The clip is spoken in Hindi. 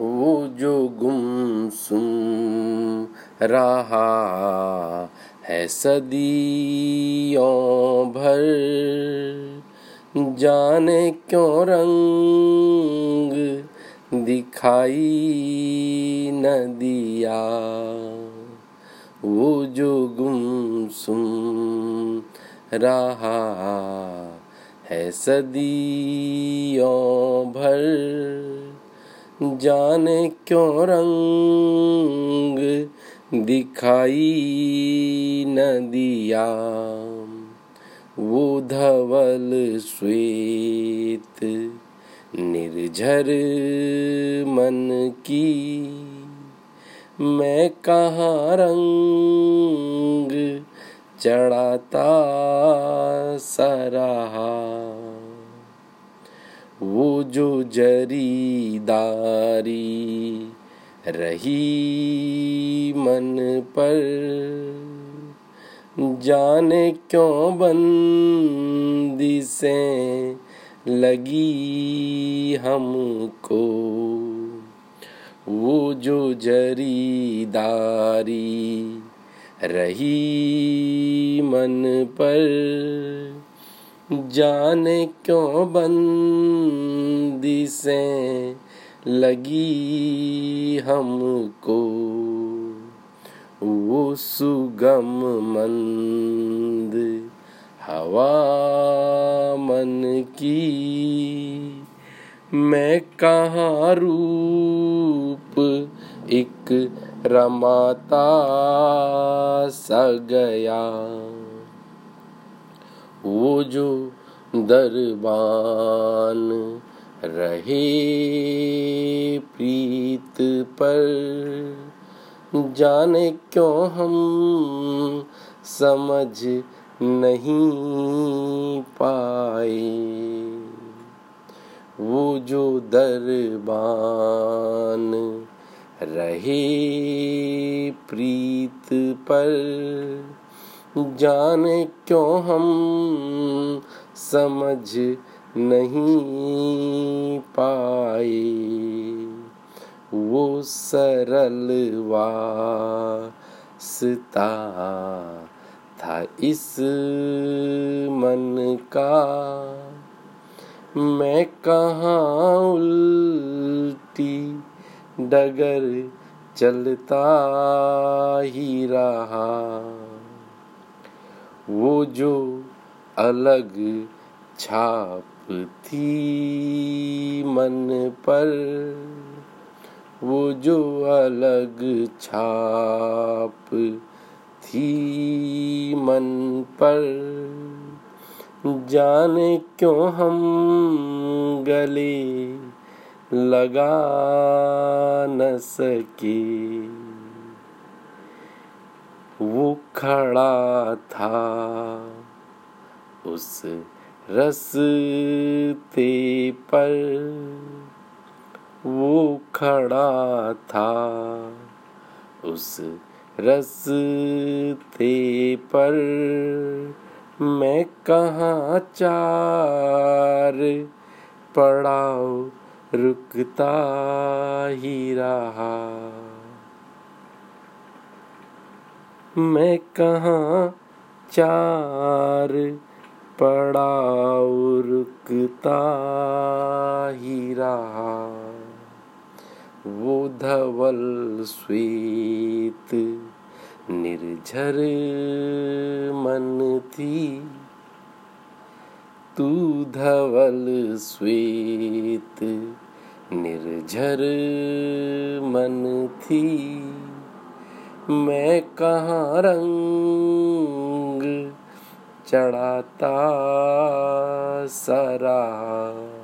वो जो गुमसुम रहा है सदियों भर, जाने क्यों रंग दिखाई न दिया? वो जो गुमसुम रहा है सदियों भर जाने क्यों रंग दिखाई न दिया वो धवल श्वेत निर्झर मन की। मैं कहाँ रंग चढ़ाता सराहा वो जो जरीदारी रही मन पर। जाने क्यों बंदी से लगी हमको? वो जो जरीदारी रही मन पर। जाने क्यों बंदी से लगी हमको? वो सुगम मंद हवा मन की, मैं कहाँ रूप एक रमाता सा गया? वो जो दरबान। रहे प्रीत पर। जाने क्यों हम समझ नहीं पाए। वो जो दरबान। रहे प्रीत पर। जाने क्यों हम समझ नहीं पाए। वो सरल वास्ता था इस मन का। मैं कहाँ उल्टी डगर चलता ही रहा। वो जो अलग छाप थी मन पर, वो जो अलग छाप थी मन पर। जाने क्यों हम गले लगा न सके? वो खड़ा था। उस रस्ते पर वो खड़ा था। उस रस्ते पर मैं कहाँ चार पड़ाव रुकता ही रहा। मैं कहाँ चार पड़ाव रुकता ही रहा। वो धवल श्वेत निर्झर मन थी। तू धवल श्वेत निर्झर मन थी। मैं कहाँ रंग चढ़ाता सरा?